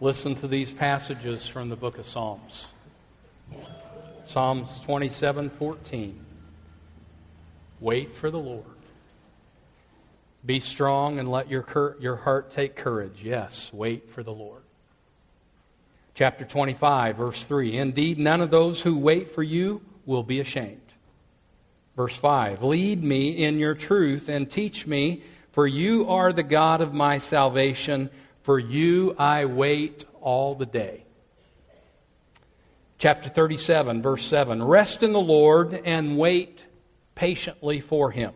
Listen to these passages from the book of Psalms. Psalms 27:14. Wait for the Lord. Be strong and let your, cur- your heart take courage. Yes, wait for the Lord. Chapter 25, verse 3. Indeed, none of those who wait for you will be ashamed. Verse 5. Lead me in your truth and teach me, for you are the God of my salvation. For you I wait all the day. Chapter 37, verse 7. Rest in the Lord and wait patiently for him.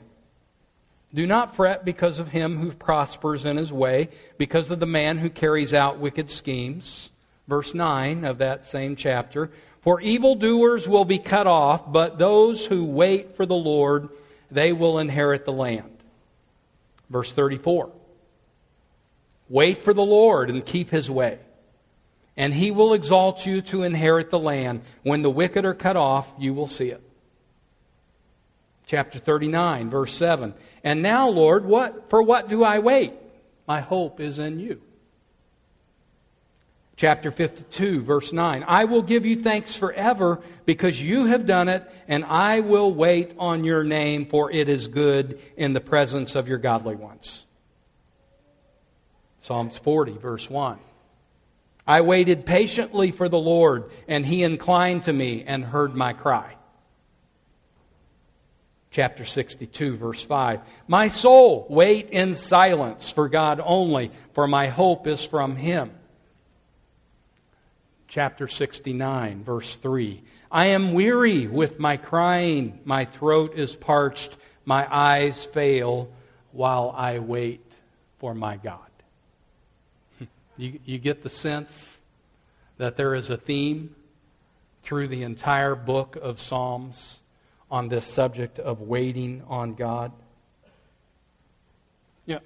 Do not fret because of him who prospers in his way, because of the man who carries out wicked schemes. Verse 9 of that same chapter. For evildoers will be cut off, but those who wait for the Lord, they will inherit the land. Verse 34. Wait for the Lord and keep his way, and he will exalt you to inherit the land. When the wicked are cut off, you will see it. Chapter 39, verse 7. And now, Lord, what, for what do I wait? My hope is in you. Chapter 52, verse 9. I will give you thanks forever because you have done it, and I will wait on your name, for it is good in the presence of your godly ones. Psalms 40, verse 1. I waited patiently for the Lord, and he inclined to me and heard my cry chapter 62, verse 5. My soul, wait in silence for God only, for my hope is from Him. Chapter 69, verse 3. I am weary with my crying, my throat is parched, my eyes fail while I wait for my God. You, you get the sense that there is a theme through the entire book of Psalms on this subject of waiting on God? You know,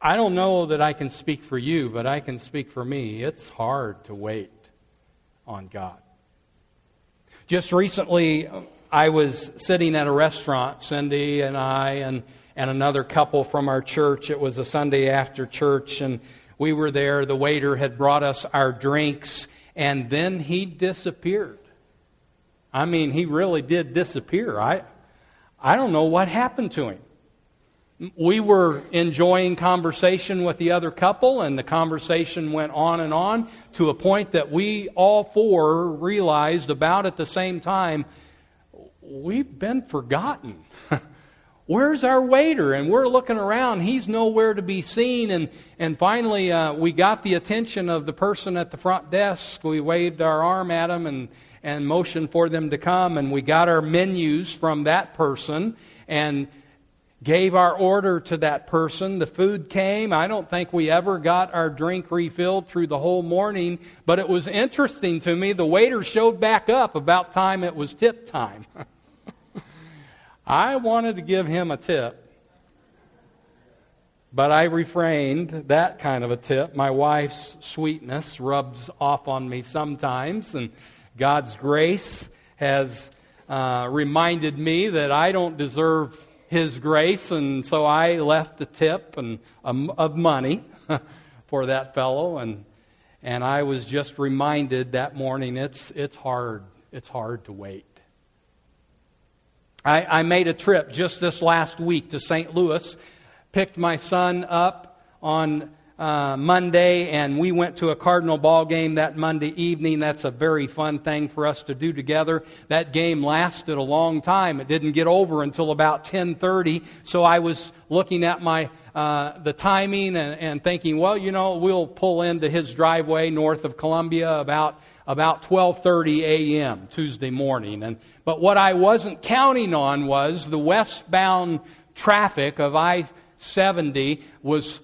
I don't know that I can speak for you, but I can speak for me. It's hard to wait on God. Just recently, I was sitting at a restaurant, Cindy and I, and, and another couple from our church. It was a Sunday after church, and we were there. The waiter had brought us our drinks, and then he disappeared. I mean, he really did disappear. I, I don't know what happened to him. We were enjoying conversation with the other couple, and the conversation went on and on to a point that we all four realized about at the same time we've been forgotten. Where's our waiter? And we're looking around. He's nowhere to be seen. And, and finally, uh, we got the attention of the person at the front desk. We waved our arm at him, and, and motioned for them to come. And we got our menus from that person and gave our order to that person. The food came. I don't think we ever got our drink refilled through the whole morning, but it was interesting to me. The waiter showed back up about time it was tip time. I wanted to give him a tip. But I refrained that kind of a tip. My wife's sweetness rubs off on me sometimes, and God's grace has uh, reminded me that I don't deserve His grace, and so I left a tip and um, of money for that fellow, and and I was just reminded that morning it's it's hard it's hard to wait. I, I made a trip just this last week to St. Louis, picked my son up on uh, Monday, and we went to a Cardinal ball game that Monday evening. That's a very fun thing for us to do together. That game lasted a long time. It didn't get over until about 10:30. So I was looking at my uh, the timing and, and thinking, well, you know, we'll pull into his driveway north of Columbia about about 12:30 a.m. Tuesday morning. And but what I wasn't counting on was the westbound traffic of I-70 was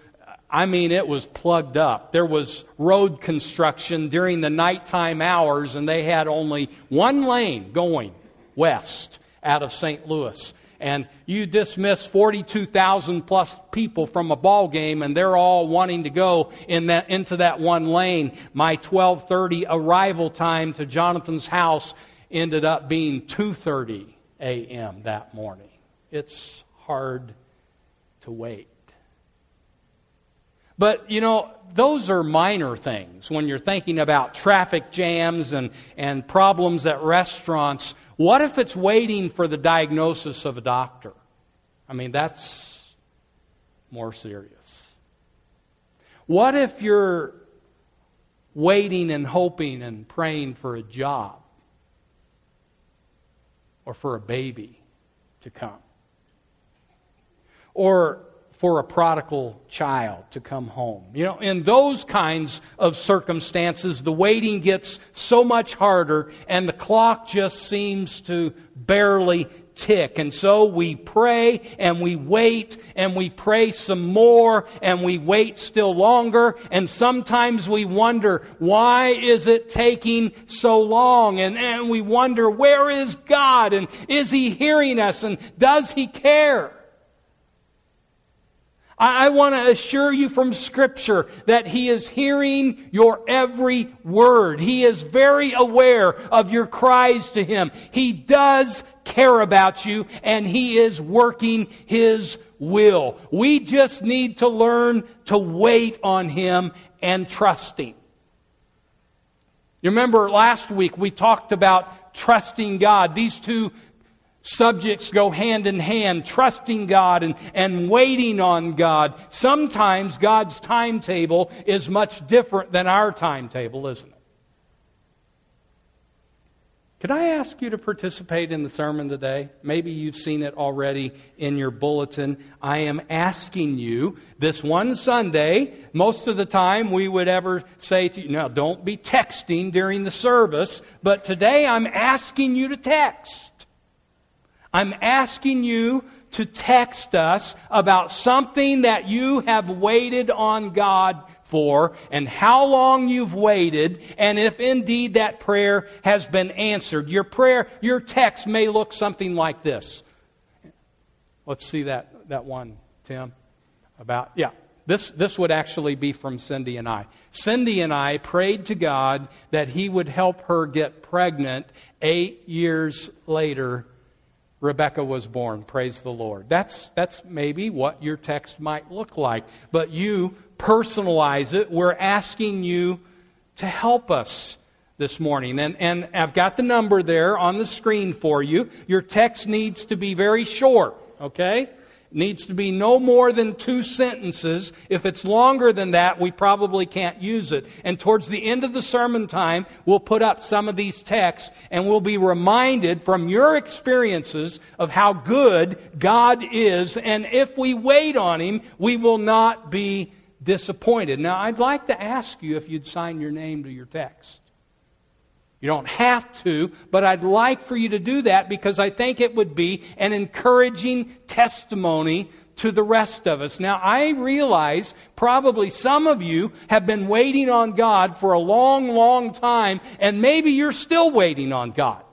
I mean, it was plugged up. There was road construction during the nighttime hours, and they had only one lane going west out of St. Louis. And you dismiss 42,000 plus people from a ball game, and they're all wanting to go in that, into that one lane. My 12:30 arrival time to Jonathan's house ended up being 2:30 a.m. that morning. It's hard to wait. But, you know, those are minor things when you're thinking about traffic jams and, and problems at restaurants. What if it's waiting for the diagnosis of a doctor? I mean, that's more serious. What if you're waiting and hoping and praying for a job or for a baby to come? Or for a prodigal child to come home. You know, in those kinds of circumstances, the waiting gets so much harder and the clock just seems to barely tick. And so we pray and we wait and we pray some more and we wait still longer. And sometimes we wonder, why is it taking so long? And, and we wonder, where is God? And is He hearing us? And does He care? I, I want to assure you from Scripture that He is hearing your every word. He is very aware of your cries to Him. He does care about you, and He is working His will. We just need to learn to wait on Him and trust Him. You remember last week we talked about trusting God. These two subjects go hand in hand, trusting God and, and waiting on God. Sometimes God's timetable is much different than our timetable, isn't it? Could I ask you to participate in the sermon today? Maybe you've seen it already in your bulletin. I am asking you this one Sunday, most of the time we would ever say to you, now don't be texting during the service, but today I'm asking you to text. I'm asking you to text us about something that you have waited on God for and how long you've waited and if indeed that prayer has been answered. Your prayer, your text may look something like this. Let's see that, that one, Tim. About, yeah, this, this would actually be from Cindy and I. Cindy and I prayed to God that He would help her get pregnant eight years later Rebecca was born. Praise the Lord. That's, that's maybe what your text might look like. But you personalize it. We're asking you to help us this morning. And, and I've got the number there on the screen for you. Your text needs to be very short, okay? Needs to be no more than two sentences. If it's longer than that, we probably can't use it. And towards the end of the sermon time, we'll put up some of these texts and we'll be reminded from your experiences of how good God is. And if we wait on Him, we will not be disappointed. Now, I'd like to ask you if you'd sign your name to your text. You don't have to, but I'd like for you to do that because I think it would be an encouraging testimony to the rest of us. Now, I realize probably some of you have been waiting on God for a long, long time, and maybe you're still waiting on God.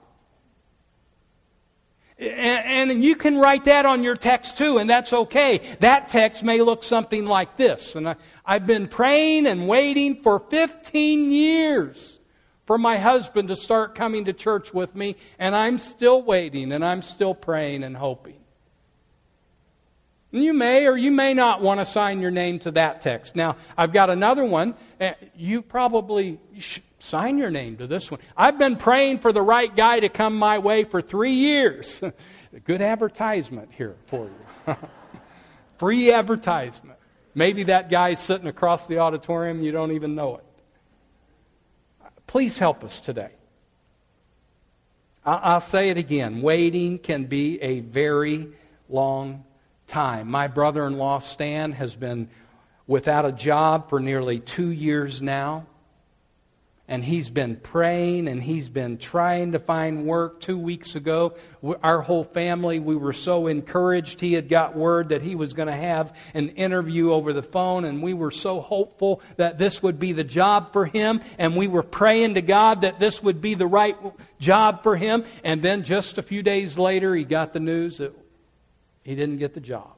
And, and, you can write that on your text too, and that's okay. That text may look something like this. And I, I've been praying and waiting for 15 years for my husband to start coming to church with me, and I'm still waiting and I'm still praying and hoping. And you may or you may not want to sign your name to that text. Now, I've got another one. Eh, you probably sign your name to this one. I've been praying for the right guy to come my way for three years. Good advertisement here for you. Free advertisement. Maybe that guy's sitting across the auditorium, you don't even know it. Please help us today. I'll say it again. Waiting can be a very long time. My brother in law, Stan, has been without a job for nearly two years now and he's been praying and he's been trying to find work. Two weeks ago, our whole family, we were so encouraged. He had got word that he was going to have an interview over the phone, and we were so hopeful that this would be the job for him. And we were praying to God that this would be the right job for him. And then just a few days later, he got the news that he didn't get the job.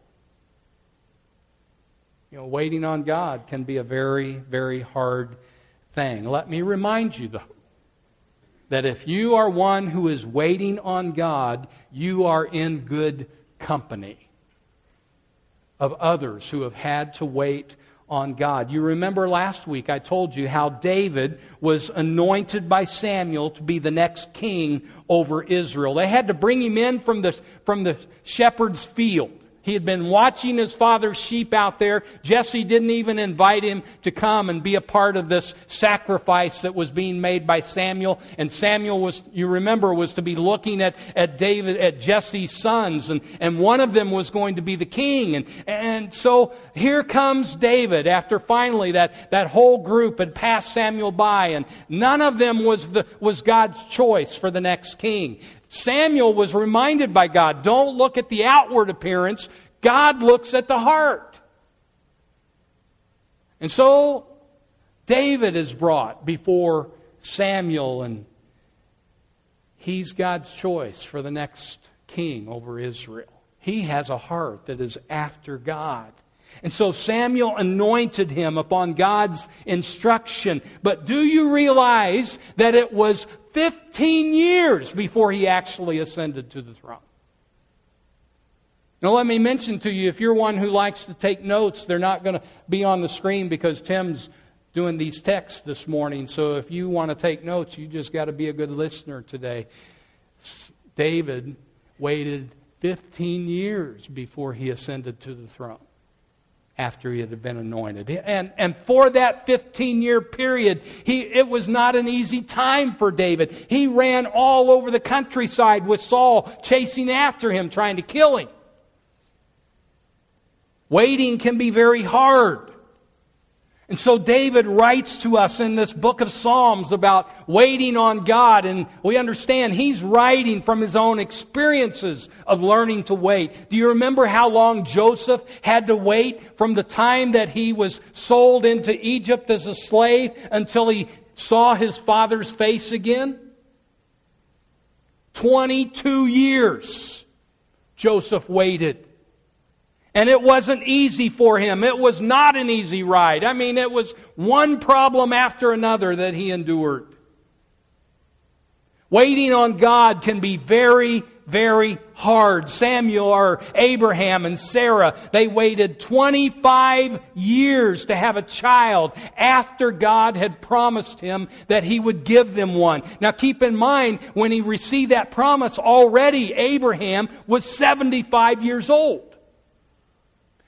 You know, waiting on God can be a very, very hard thing. Let me remind you, though, that if you are one who is waiting on God, you are in good company of others who have had to wait on God. You remember last week I told you how David was anointed by Samuel to be the next king over Israel. They had to bring him in from the, from the shepherd's field. He had been watching his father's sheep out there. Jesse didn't even invite him to come and be a part of this sacrifice that was being made by Samuel. And Samuel was, you remember, was to be looking at, at David, at Jesse's sons, and, and one of them was going to be the king. And, and so here comes David after finally that, that whole group had passed Samuel by, and none of them was, the, was God's choice for the next king. Samuel was reminded by God don't look at the outward appearance, God looks at the heart. And so David is brought before Samuel, and he's God's choice for the next king over Israel. He has a heart that is after God. And so Samuel anointed him upon God's instruction. But do you realize that it was 15 years before he actually ascended to the throne. Now, let me mention to you if you're one who likes to take notes, they're not going to be on the screen because Tim's doing these texts this morning. So if you want to take notes, you just got to be a good listener today. David waited 15 years before he ascended to the throne after he had been anointed. And, and for that 15 year period, he, it was not an easy time for David. He ran all over the countryside with Saul chasing after him, trying to kill him. Waiting can be very hard. And so David writes to us in this book of Psalms about waiting on God, and we understand he's writing from his own experiences of learning to wait. Do you remember how long Joseph had to wait from the time that he was sold into Egypt as a slave until he saw his father's face again? 22 years Joseph waited. And it wasn't easy for him. It was not an easy ride. I mean, it was one problem after another that he endured. Waiting on God can be very, very hard. Samuel or Abraham and Sarah, they waited 25 years to have a child after God had promised him that he would give them one. Now keep in mind, when he received that promise, already Abraham was 75 years old.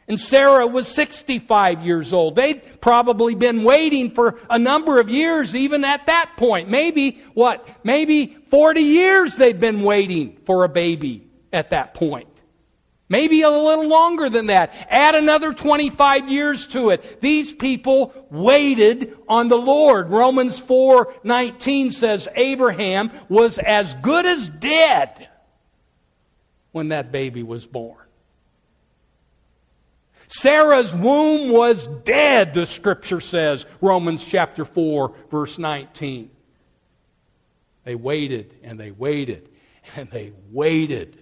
And Sarah was 65 years old. They'd probably been waiting for a number of years, even at that point. Maybe, what? Maybe 40 years they'd been waiting for a baby at that point. Maybe a little longer than that. Add another 25 years to it. These people waited on the Lord. Romans 4:19 says Abraham was as good as dead when that baby was born. Sarah's womb was dead, the scripture says, Romans chapter 4, verse 19. They waited and they waited and they waited.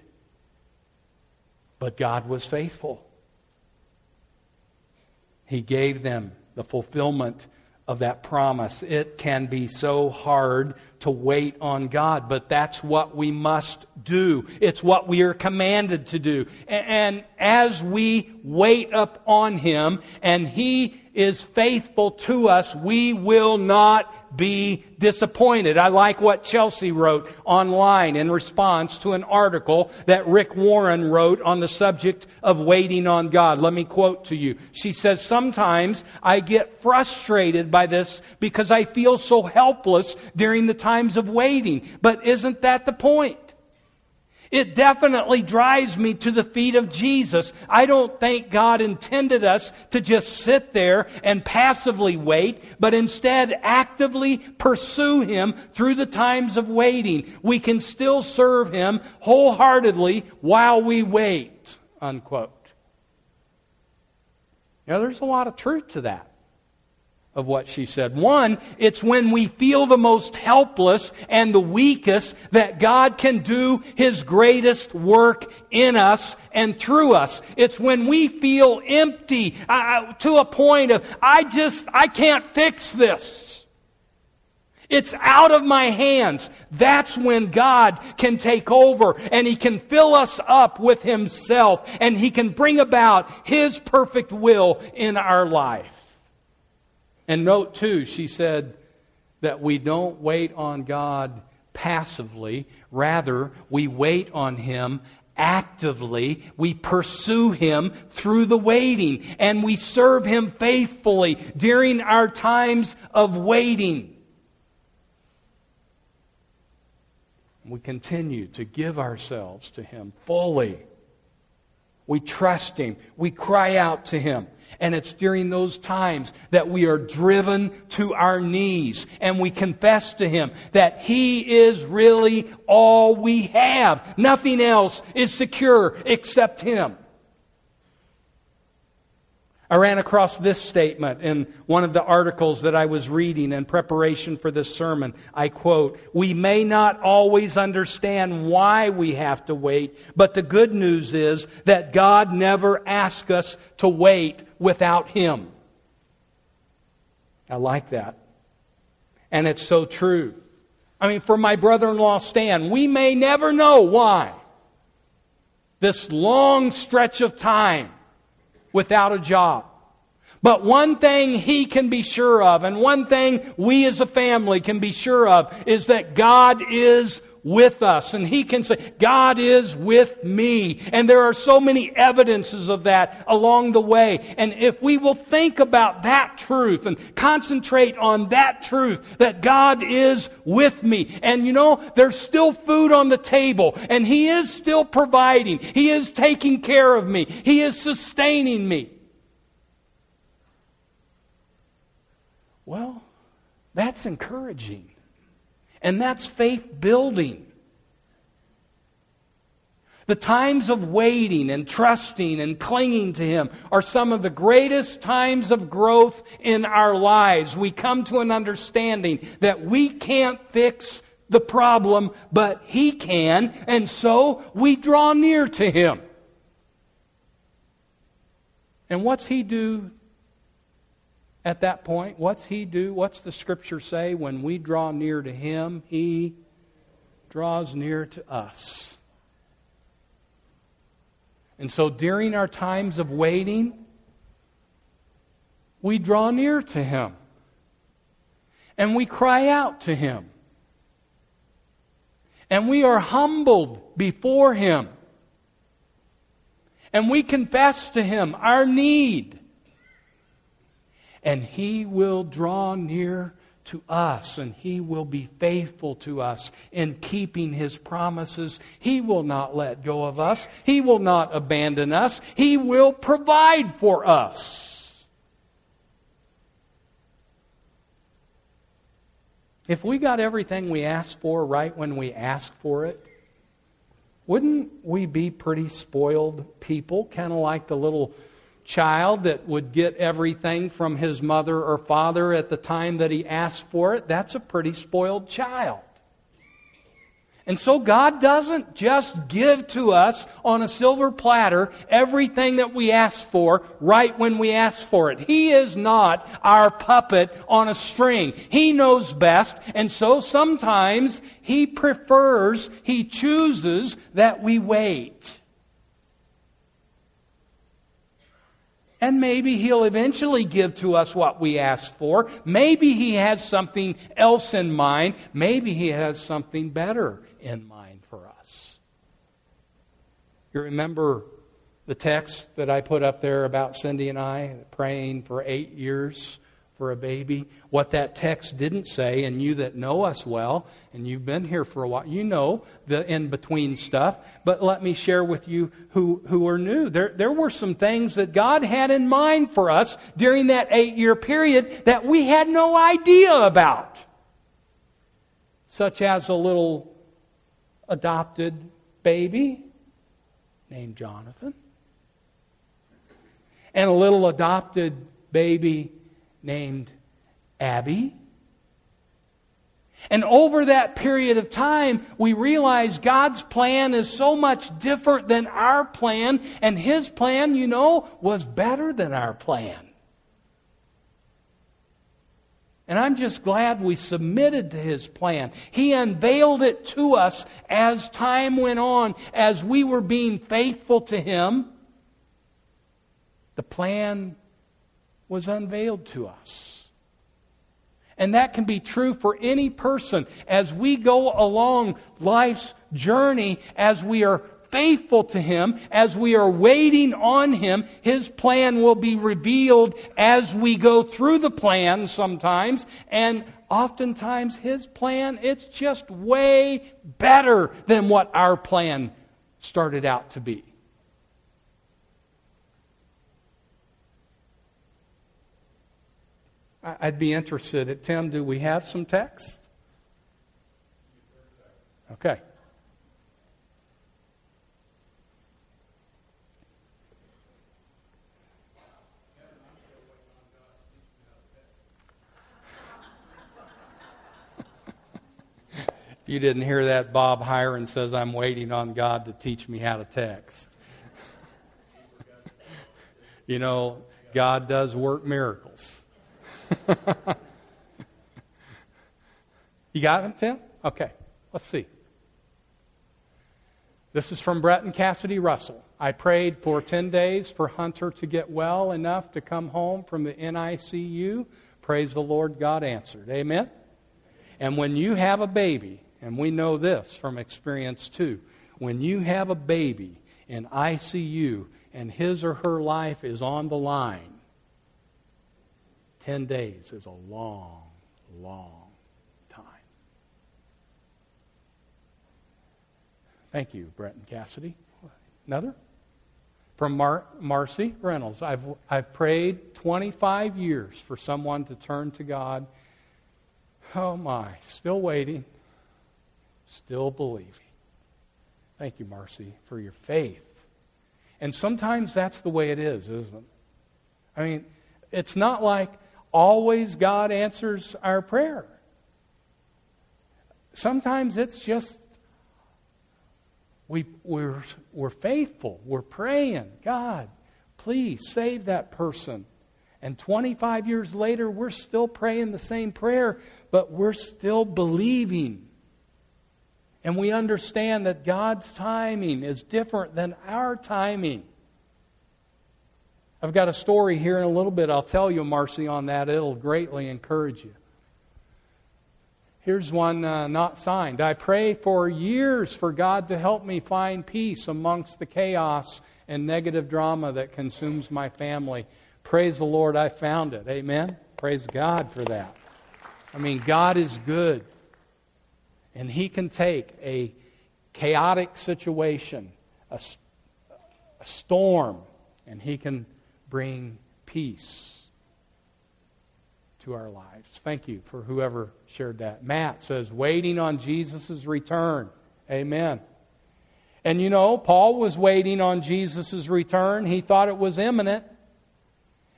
But God was faithful. He gave them the fulfillment of that promise. It can be so hard to wait on God, but that's what we must do. It's what we are commanded to do. And as we wait up on Him and He is faithful to us, we will not be disappointed. I like what Chelsea wrote online in response to an article that Rick Warren wrote on the subject of waiting on God. Let me quote to you. She says, Sometimes I get frustrated by this because I feel so helpless during the times of waiting. But isn't that the point? It definitely drives me to the feet of Jesus. I don't think God intended us to just sit there and passively wait, but instead actively pursue Him through the times of waiting. We can still serve Him wholeheartedly while we wait. Unquote. Now, there's a lot of truth to that of what she said. One, it's when we feel the most helpless and the weakest that God can do His greatest work in us and through us. It's when we feel empty uh, to a point of, I just, I can't fix this. It's out of my hands. That's when God can take over and He can fill us up with Himself and He can bring about His perfect will in our life. And note, too, she said that we don't wait on God passively. Rather, we wait on Him actively. We pursue Him through the waiting. And we serve Him faithfully during our times of waiting. We continue to give ourselves to Him fully. We trust Him. We cry out to Him. And it's during those times that we are driven to our knees and we confess to Him that He is really all we have. Nothing else is secure except Him. I ran across this statement in one of the articles that I was reading in preparation for this sermon. I quote, We may not always understand why we have to wait, but the good news is that God never asks us to wait without Him. I like that. And it's so true. I mean, for my brother in law Stan, we may never know why. This long stretch of time without a job. But one thing he can be sure of, and one thing we as a family can be sure of, is that God is with us. And he can say, God is with me. And there are so many evidences of that along the way. And if we will think about that truth and concentrate on that truth, that God is with me. And you know, there's still food on the table and he is still providing. He is taking care of me. He is sustaining me. Well, that's encouraging. And that's faith building. The times of waiting and trusting and clinging to Him are some of the greatest times of growth in our lives. We come to an understanding that we can't fix the problem, but He can, and so we draw near to Him. And what's He do at that point? What's he do? What's the scripture say? When we draw near to him, he draws near to us. And so during our times of waiting, we draw near to him. And we cry out to him. And we are humbled before him. And we confess to him our need and He will draw near to us and He will be faithful to us in keeping His promises. He will not let go of us. He will not abandon us. He will provide for us. If we got everything we asked for right when we asked for it, wouldn't we be pretty spoiled people? Kind of like the little child that would get everything from his mother or father at the time that he asked for it, that's a pretty spoiled child. And so God doesn't just give to us on a silver platter everything that we ask for right when we ask for it. He is not our puppet on a string. He knows best. And so sometimes He prefers, He chooses that we wait. And maybe he'll eventually give to us what we ask for. Maybe he has something else in mind. Maybe he has something better in mind for us. You remember the text that I put up there about Cindy and I praying for eight years for a baby. What that text didn't say, and you that know us well, and you've been here for a while, you know the in between stuff. But let me share with you who, who are new. There, there were some things that God had in mind for us during that eight year period that we had no idea about. Such as a little adopted baby named Jonathan, and a little adopted baby named Abby. And over that period of time, we realize God's plan is so much different than our plan, and His plan, you know, was better than our plan. And I'm just glad we submitted to His plan. He unveiled it to us as time went on, as we were being faithful to Him. The plan was unveiled to us. And that can be true for any person as we go along life's journey, as we are faithful to Him, as we are waiting on Him, His plan will be revealed as we go through the plan sometimes. And oftentimes, His plan, it's just way better than what our plan started out to be. I'd be interested. Tim, do we have some text? Okay. If you didn't hear that, Bob Hiron says, I'm waiting on God to teach me how to text. you know, God does work miracles. you got him, Tim? Okay, let's see. This is from Brett and Cassidy Russell. I prayed for 10 days for Hunter to get well enough to come home from the NICU. Praise the Lord, God answered. Amen? And when you have a baby, and we know this from experience too. When you have a baby in ICU and his or her life is on the line, 10 days is a long, long time. Thank you, Brett and Cassidy. Another? From Mar- Marcy Reynolds. I've, I've prayed 25 years for someone to turn to God. Oh my, still waiting still believing. Thank you, Marcy, for your faith. And sometimes that's the way it is, isn't it? I mean, it's not like always God answers our prayer. Sometimes it's just we, we're, we're faithful. We're praying, God, please save that person. And 25 years later, we're still praying the same prayer, but we're still believing. And we understand that God's timing is different than our timing. I've got a story here in a little bit. I'll tell you, Marcy, on that. It'll greatly encourage you. Here's one uh, not signed. I pray for years for God to help me find peace amongst the chaos and negative drama that consumes my family. Praise the Lord, I found it. Amen. Praise God for that. I mean, God is good. And He can take a chaotic situation, a, a storm, and He can bring peace to our lives. Thank you for whoever shared that. Matt says, waiting on Jesus' return. Amen. And you know, Paul was waiting on Jesus' return. He thought it was imminent.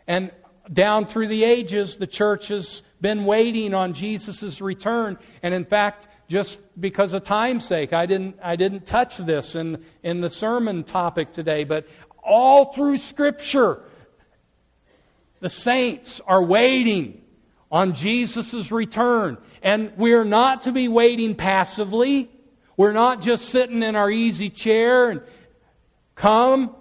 And down through the ages, the church has been waiting on Jesus' return. And in fact, just because of time's sake. I didn't, I didn't touch this in, in the sermon topic today, but all through Scripture, the saints are waiting on Jesus' return. And we're not to be waiting passively. We're not just sitting in our easy chair and come,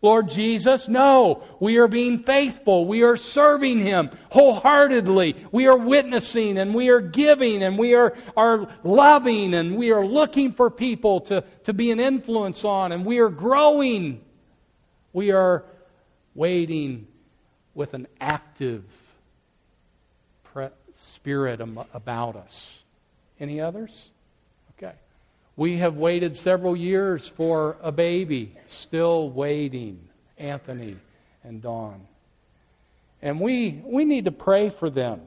Lord Jesus. No, we are being faithful. We are serving Him wholeheartedly. We are witnessing and we are giving and we are, are loving and we are looking for people to, to be an influence on and we are growing. We are waiting with an active spirit about us. Any others? Okay. We have waited several years for a baby, still waiting, Anthony and Dawn. And we, we need to pray for them.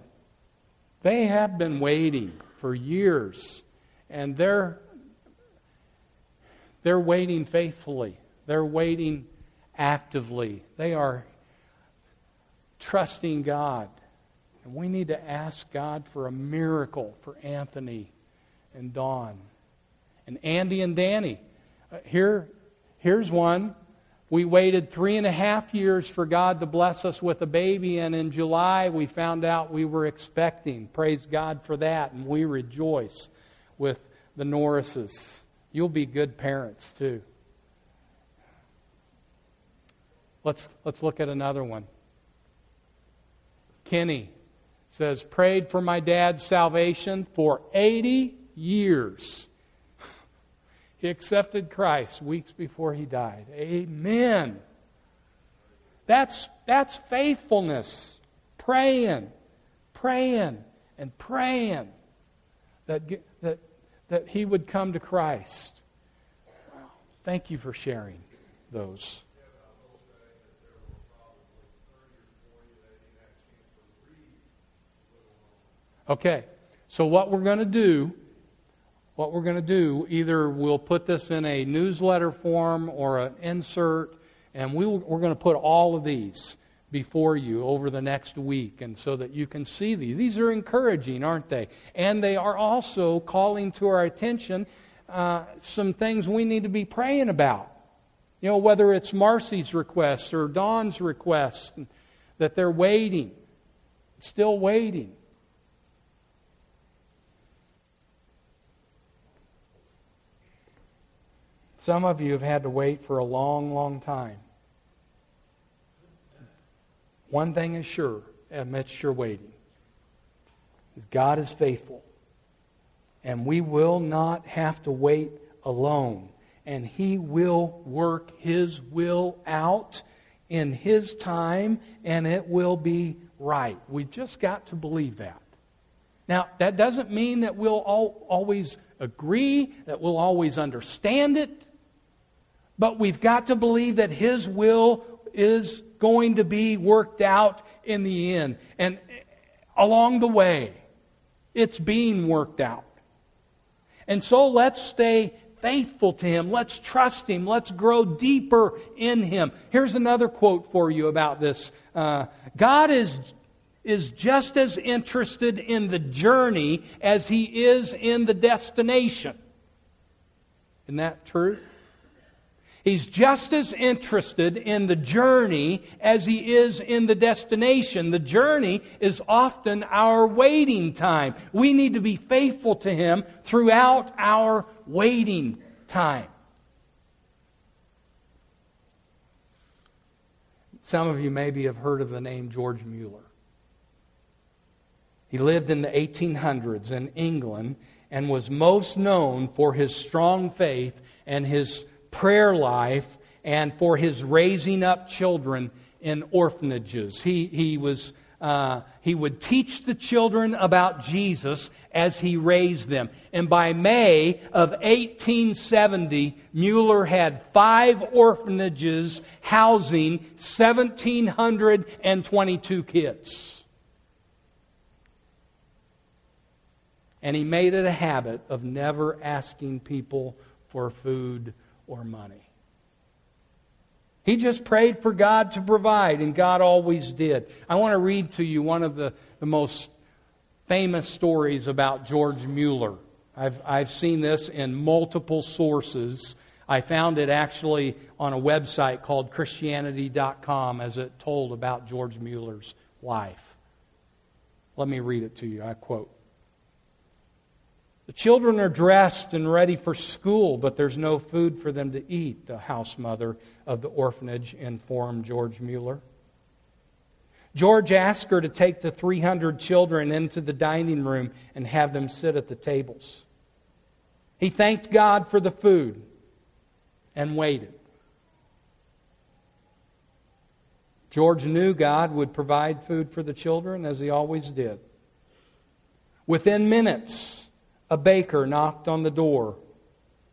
They have been waiting for years, and they're, they're waiting faithfully. They're waiting actively. They are trusting God. And we need to ask God for a miracle for Anthony and Dawn and Andy and Danny. Uh, here, here's one. We waited three and a half years for God to bless us with a baby, and in July we found out we were expecting. Praise God for that, and we rejoice with the Norrises. You'll be good parents too. Let's, let's look at another one. Kenny says, prayed for my dad's salvation for 80 years. He accepted Christ weeks before he died. Amen. That's, that's faithfulness. Praying, praying, and praying that, that, that he would come to Christ. Thank you for sharing those. Okay, so what we're going to do, what we're going to do, either we'll put this in a newsletter form or an insert, and we we're going to put all of these before you over the next week, and so that you can see these. These are encouraging, aren't they? And they are also calling to our attention uh, some things we need to be praying about. You know, whether it's Marcy's requests or Dawn's requests, that they're waiting, still waiting. Some of you have had to wait for a long, long time. One thing is sure amidst your waiting is God is faithful. And we will not have to wait alone. And He will work His will out in His time, and it will be right. We just got to believe that. Now, that doesn't mean that we'll all, always agree, that we'll always understand it. But we've got to believe that His will is going to be worked out in the end. And along the way, it's being worked out. And so let's stay faithful to Him. Let's trust Him. Let's grow deeper in Him. Here's another quote for you about this uh, God is, is just as interested in the journey as He is in the destination. Isn't that true? He's just as interested in the journey as he is in the destination. The journey is often our waiting time. We need to be faithful to him throughout our waiting time. Some of you maybe have heard of the name George Mueller. He lived in the 1800s in England and was most known for his strong faith and his prayer life and for his raising up children in orphanages. He, he, was, uh, he would teach the children about Jesus as he raised them. And by May of 1870, Mueller had five orphanages housing 1,722 kids. And he made it a habit of never asking people for food or money. He just prayed for God to provide, and God always did. I want to read to you one of the, the most famous stories about George Mueller. I've, I've seen this in multiple sources. I found it actually on a website called Christianity.com as it told about George Mueller's life. Let me read it to you. I quote the children are dressed and ready for school, but there's no food for them to eat, the house mother of the orphanage informed George Mueller. George asked her to take the 300 children into the dining room and have them sit at the tables. He thanked God for the food and waited. George knew God would provide food for the children as he always did. Within minutes, a baker knocked on the door.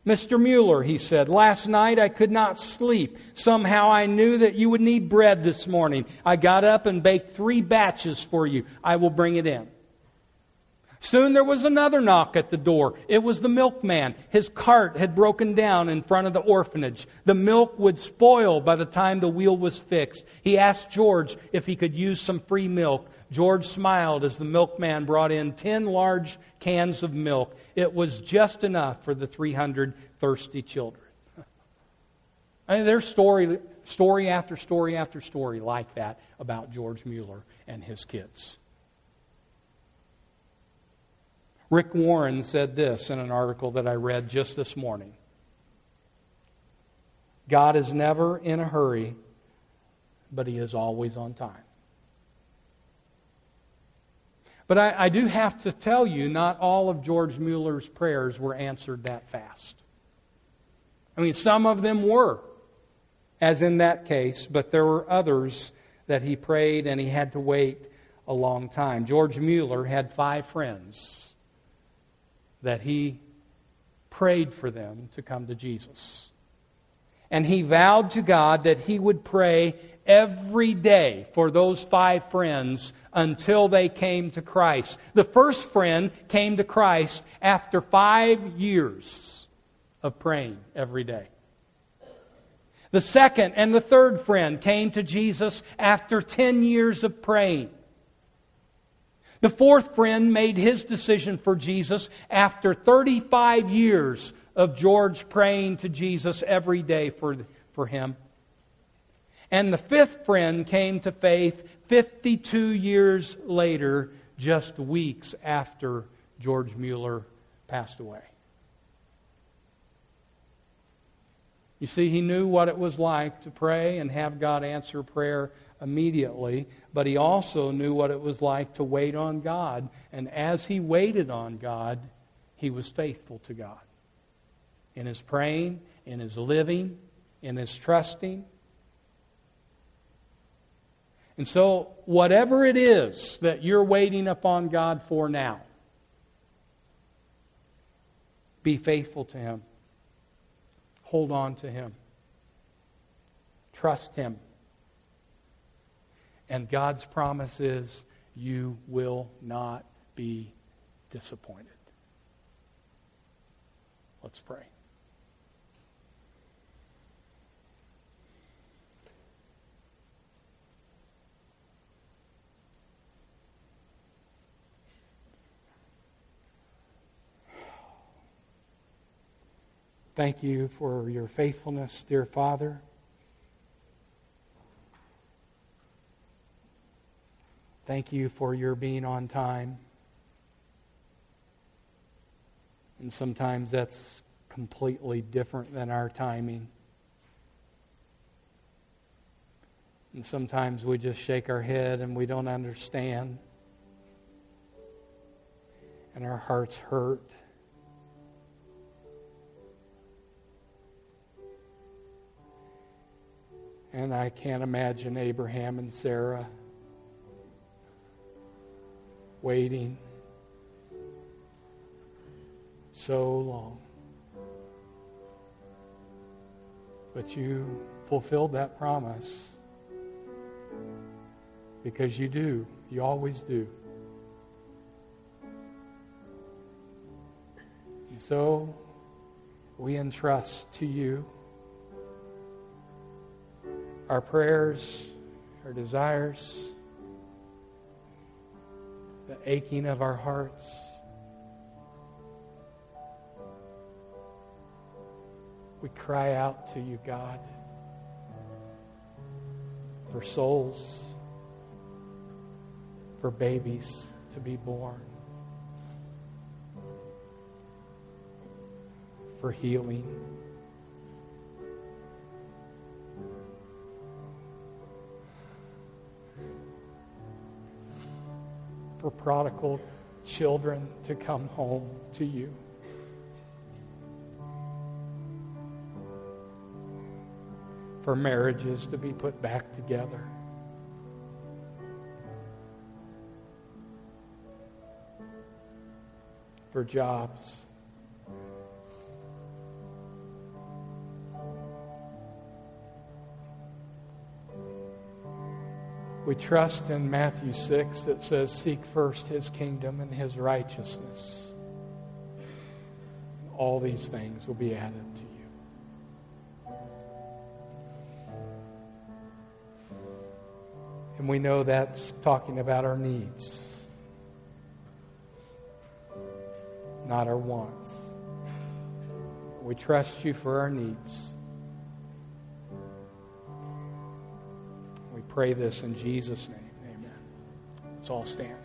Mr. Mueller, he said, last night I could not sleep. Somehow I knew that you would need bread this morning. I got up and baked three batches for you. I will bring it in. Soon there was another knock at the door. It was the milkman. His cart had broken down in front of the orphanage. The milk would spoil by the time the wheel was fixed. He asked George if he could use some free milk. George smiled as the milkman brought in 10 large cans of milk. It was just enough for the 300 thirsty children. I mean, there's story, story after story after story like that about George Mueller and his kids. Rick Warren said this in an article that I read just this morning God is never in a hurry, but He is always on time. But I, I do have to tell you, not all of George Mueller's prayers were answered that fast. I mean, some of them were, as in that case, but there were others that he prayed and he had to wait a long time. George Mueller had five friends that he prayed for them to come to Jesus. And he vowed to God that he would pray every day for those five friends until they came to Christ. The first friend came to Christ after five years of praying every day. The second and the third friend came to Jesus after 10 years of praying. The fourth friend made his decision for Jesus after 35 years of George praying to Jesus every day for, for him. And the fifth friend came to faith 52 years later, just weeks after George Mueller passed away. You see, he knew what it was like to pray and have God answer prayer immediately, but he also knew what it was like to wait on God. And as he waited on God, he was faithful to God in his praying, in his living, in his trusting. And so, whatever it is that you're waiting upon God for now, be faithful to Him. Hold on to Him. Trust Him. And God's promise is you will not be disappointed. Let's pray. Thank you for your faithfulness, dear Father. Thank you for your being on time. And sometimes that's completely different than our timing. And sometimes we just shake our head and we don't understand. And our hearts hurt. And I can't imagine Abraham and Sarah waiting so long. But you fulfilled that promise because you do. You always do. And so we entrust to you our prayers, our desires, aching of our hearts. We cry out to you, God, for souls, for babies to be born, for healing. For prodigal children to come home to you. For marriages to be put back together. For jobs. We trust in Matthew 6 that says, Seek first his kingdom and his righteousness. All these things will be added to you. And we know that's talking about our needs, not our wants. We trust you for our needs. Pray this in Jesus' name. Amen. Let's all stand.